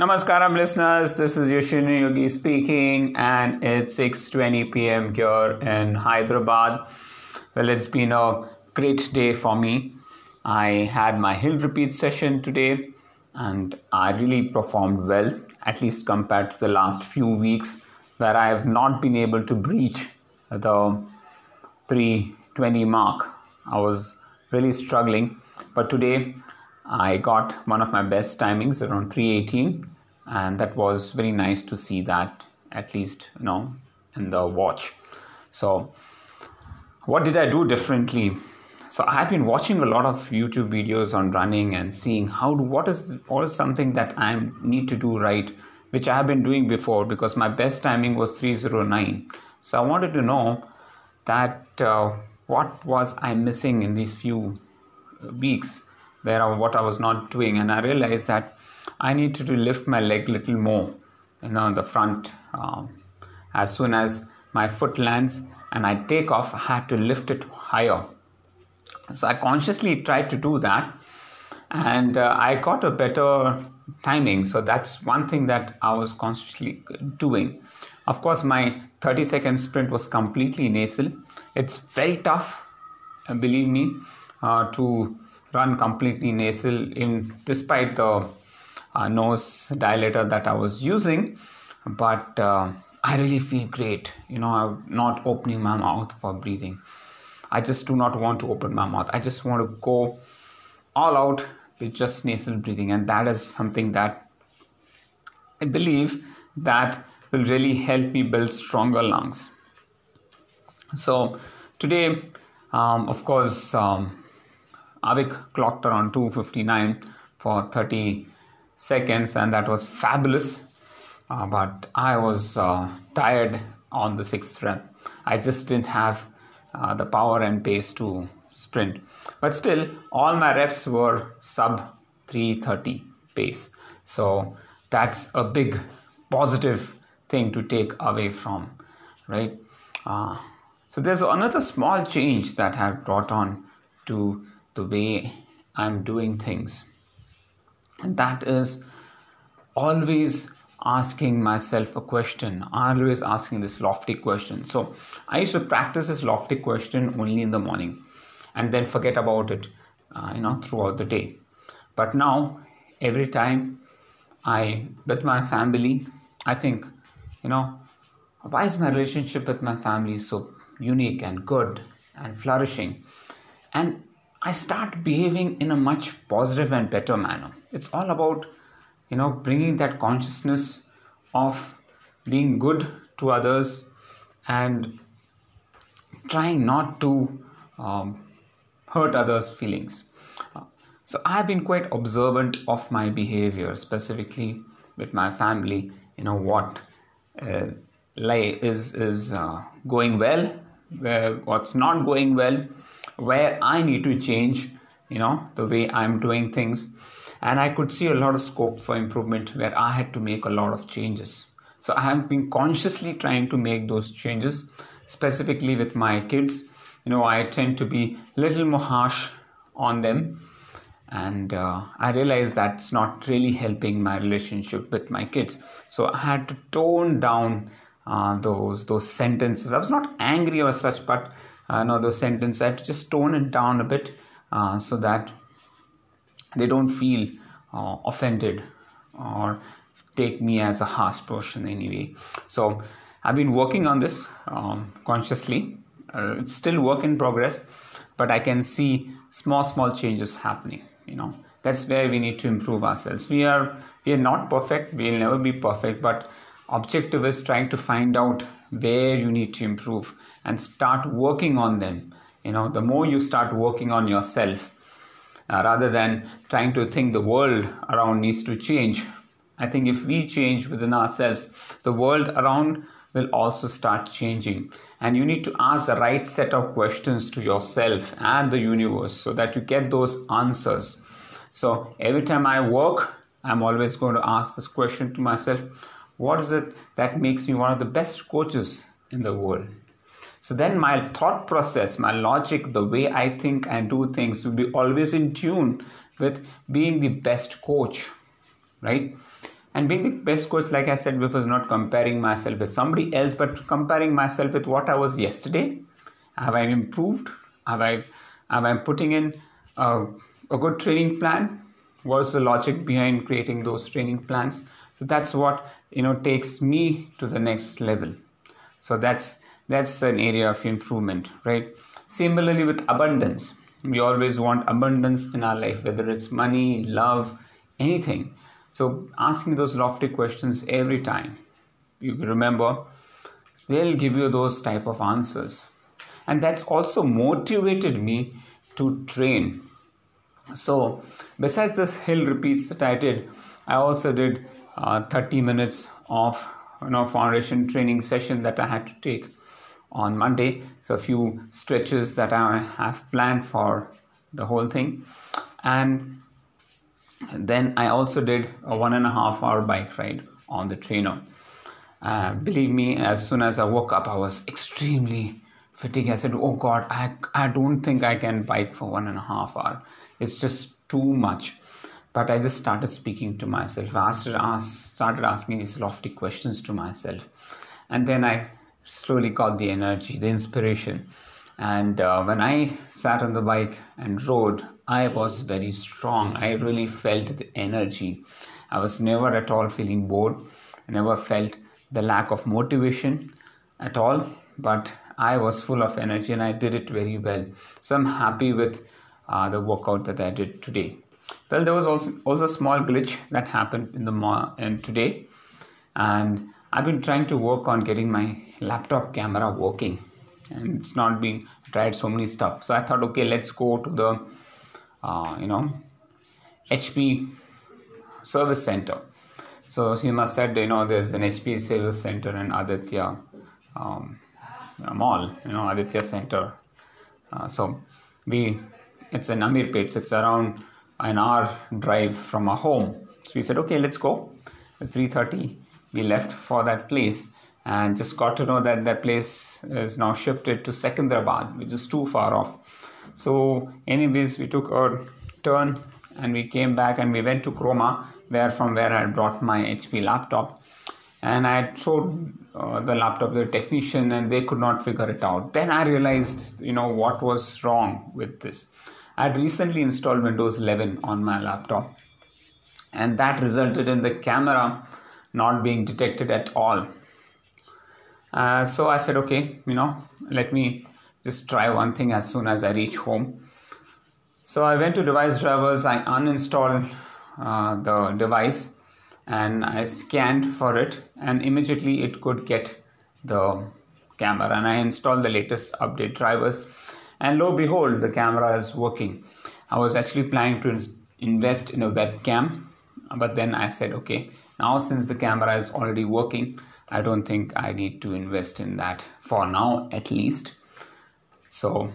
Namaskaram, listeners. This is Yoshini Yogi speaking, and it's 6:20 p.m. here in Hyderabad. Well, it's been a great day for me. I had my hill repeat session today, and I really performed well, at least compared to the last few weeks, where I have not been able to breach the 320 mark. I was really struggling, but today I got one of my best timings around 318 and that was very nice to see that at least you know in the watch. So what did I do differently? So I've been watching a lot of YouTube videos on running and seeing how what is is something that I need to do right which I have been doing before because my best timing was 309 so I wanted to know that uh, what was I missing in these few weeks where what I was not doing, and I realized that I needed to lift my leg a little more, you know, the front. Um, as soon as my foot lands and I take off, I had to lift it higher. So I consciously tried to do that, and uh, I got a better timing. So that's one thing that I was consciously doing. Of course, my 30 second sprint was completely nasal. It's very tough, believe me, uh, to run completely nasal in despite the uh, nose dilator that I was using. But uh, I really feel great. You know I'm not opening my mouth for breathing. I just do not want to open my mouth. I just want to go all out with just nasal breathing. And that is something that I believe that will really help me build stronger lungs. So today um, of course um, Avik clocked around 259 for 30 seconds, and that was fabulous. Uh, but I was uh, tired on the sixth run. I just didn't have uh, the power and pace to sprint. But still, all my reps were sub 330 pace. So that's a big positive thing to take away from, right? Uh, so there's another small change that I've brought on to the way I'm doing things. And that is always asking myself a question, always asking this lofty question. So I used to practice this lofty question only in the morning and then forget about it, uh, you know, throughout the day. But now, every time I, with my family, I think, you know, why is my relationship with my family so unique and good and flourishing? And I start behaving in a much positive and better manner. It's all about, you know, bringing that consciousness of being good to others and trying not to um, hurt others' feelings. So I've been quite observant of my behavior, specifically with my family. You know what uh, is is uh, going well, where what's not going well where I need to change, you know, the way I'm doing things. And I could see a lot of scope for improvement where I had to make a lot of changes. So I have been consciously trying to make those changes, specifically with my kids. You know, I tend to be a little more harsh on them. And uh, I realized that's not really helping my relationship with my kids. So I had to tone down uh, those those sentences. I was not angry or such, but uh, sentence. I have to just tone it down a bit uh, so that they don't feel uh, offended or take me as a harsh person anyway. So I've been working on this um, consciously. Uh, it's still work in progress, but I can see small small changes happening. You know that's where we need to improve ourselves. We are we are not perfect. We'll never be perfect, but objective is trying to find out where you need to improve and start working on them. You know the more you start working on yourself uh, rather than trying to think the world around needs to change i think if we change within ourselves the world around will also start changing. And you need to ask the right set of questions to yourself and the universe so that you get those answers. So every time i work i'm always going to ask this question to myself what is it that makes me one of the best coaches in the world? So then my thought process, my logic, the way I think and do things will be always in tune with being the best coach, right? and being the best coach like i said before is not comparing myself with somebody else but comparing myself with what i was yesterday have i improved have i have i putting in a, a good training plan what's the logic behind creating those training plans so that's what you know takes me to the next level. So that's that's an area of improvement right? Similarly with abundance. We always want abundance in our life whether it's money love anything. So asking those lofty questions every time. You remember they'll give you those type of answers. And that's also motivated me to train. So besides this hill repeats that i did i also did 30 minutes of you know foundation training session that i had to take on monday so a few stretches that i have planned for the whole thing and then I also did a one and a half hour bike ride on the trainer. Uh, believe me, as soon as I woke up, I was extremely fatigued. I said, "Oh God, I I don't think I can bike for one and a half hour. It's just too much." But I just started speaking to myself. I started, asking these lofty questions to myself, and then I slowly got the energy, the inspiration. And uh, when I sat on the bike and rode, I was very strong. I really felt the energy. I was never at all feeling bored. I never felt the lack of motivation at all. But I was full of energy and I did it very well. So I'm happy with uh, the workout that I did today. Well, there was also also a small glitch that happened in the mo- in today, and I've been trying to work on getting my laptop camera working, and it's not been tried so many stuff. So I thought, okay, let's go to the uh, you know HP service center. So Seema said, you know, there's an HP service center in Aditya um, Mall, you know, Aditya Center. Uh, so we, it's in Ameerpet, so it's around an hour drive from our home. So we said, okay, let's go. At 3:30, we left for that place and just got to know that that place is now shifted to Secunderabad, which is too far off. So, anyways, we took a turn and we came back and we went to Croma, where from where I brought my HP laptop. And I showed uh, the laptop to the technician, and they could not figure it out. Then I realized, you know, what was wrong with this. I had recently installed Windows 11 on my laptop, and that resulted in the camera not being detected at all. Uh, so I said, okay, you know, let me just try one thing as soon as I reach home. So I went to device drivers, I uninstalled uh, the device and I scanned for it, and immediately it could get the camera. And I installed the latest update drivers, and lo behold, the camera is working. I was actually planning to invest in a webcam, but then I said, okay, now since the camera is already working, I don't think I need to invest in that for now, at least. So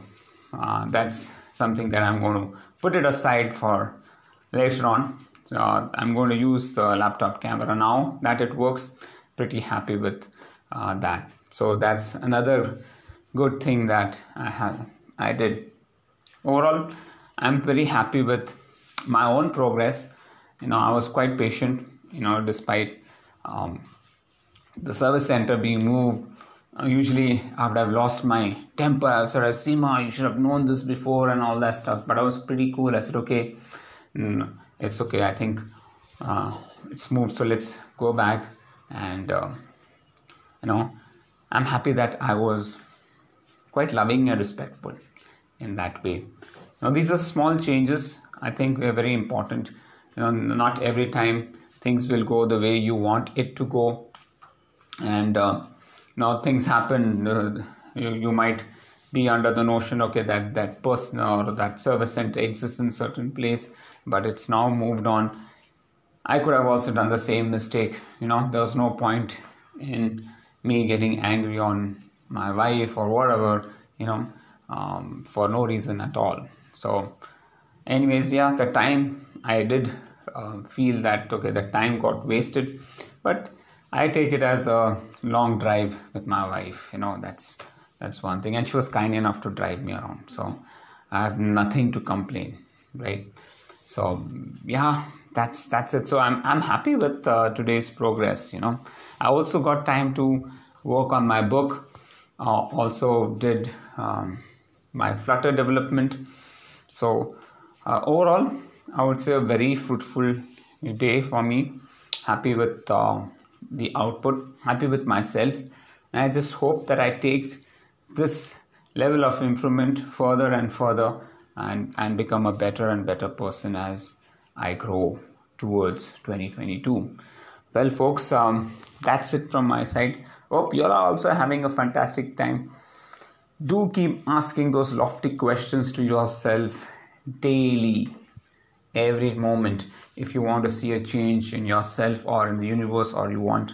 uh, that's something that I'm going to put it aside for later on. So I'm going to use the laptop camera now that it works. Pretty happy with uh, that. So that's another good thing that I have I did. Overall, I'm very happy with my own progress. You know, I was quite patient. You know, despite um, the service center being moved uh, usually I would have lost my temper, I sort of Seema, you should have known this before and all that stuff. But I was pretty cool. I said, okay, it's okay. I think uh, it's moved, so let's go back. And uh, you know, I'm happy that I was quite loving and respectful in that way. Now, these are small changes. I think they're very important. You know, not every time things will go the way you want it to go, and uh, now things happen uh, you, you might be under the notion okay that that person or that service center exists in certain place but it's now moved on i could have also done the same mistake you know there was no point in me getting angry on my wife or whatever you know um, for no reason at all so anyways yeah the time i did uh, feel that okay the time got wasted but I take it as a long drive with my wife. You know, that's that's one thing. And she was kind enough to drive me around. So I have nothing to complain, right? So yeah, that's that's it so i'm i'm happy with uh, today's progress you know i also got time to work on my book also did um, my flutter development so uh, overall i would say a very fruitful day for me happy with uh, the output happy with myself and i just hope that i take this level of improvement further and further and and become a better and better person as I grow towards 2022. Well, folks, um, that's it from my side. Hope you're also having a fantastic time. Do keep asking those lofty questions to yourself daily, every moment. If you want to see a change in yourself or in the universe, or you want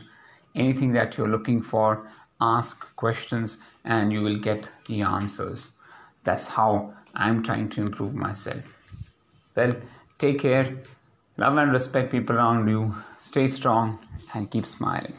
anything that you're looking for, ask questions and you will get the answers. That's how I'm trying to improve myself. Well, Take care. Love and respect people around you. Stay strong and keep smiling.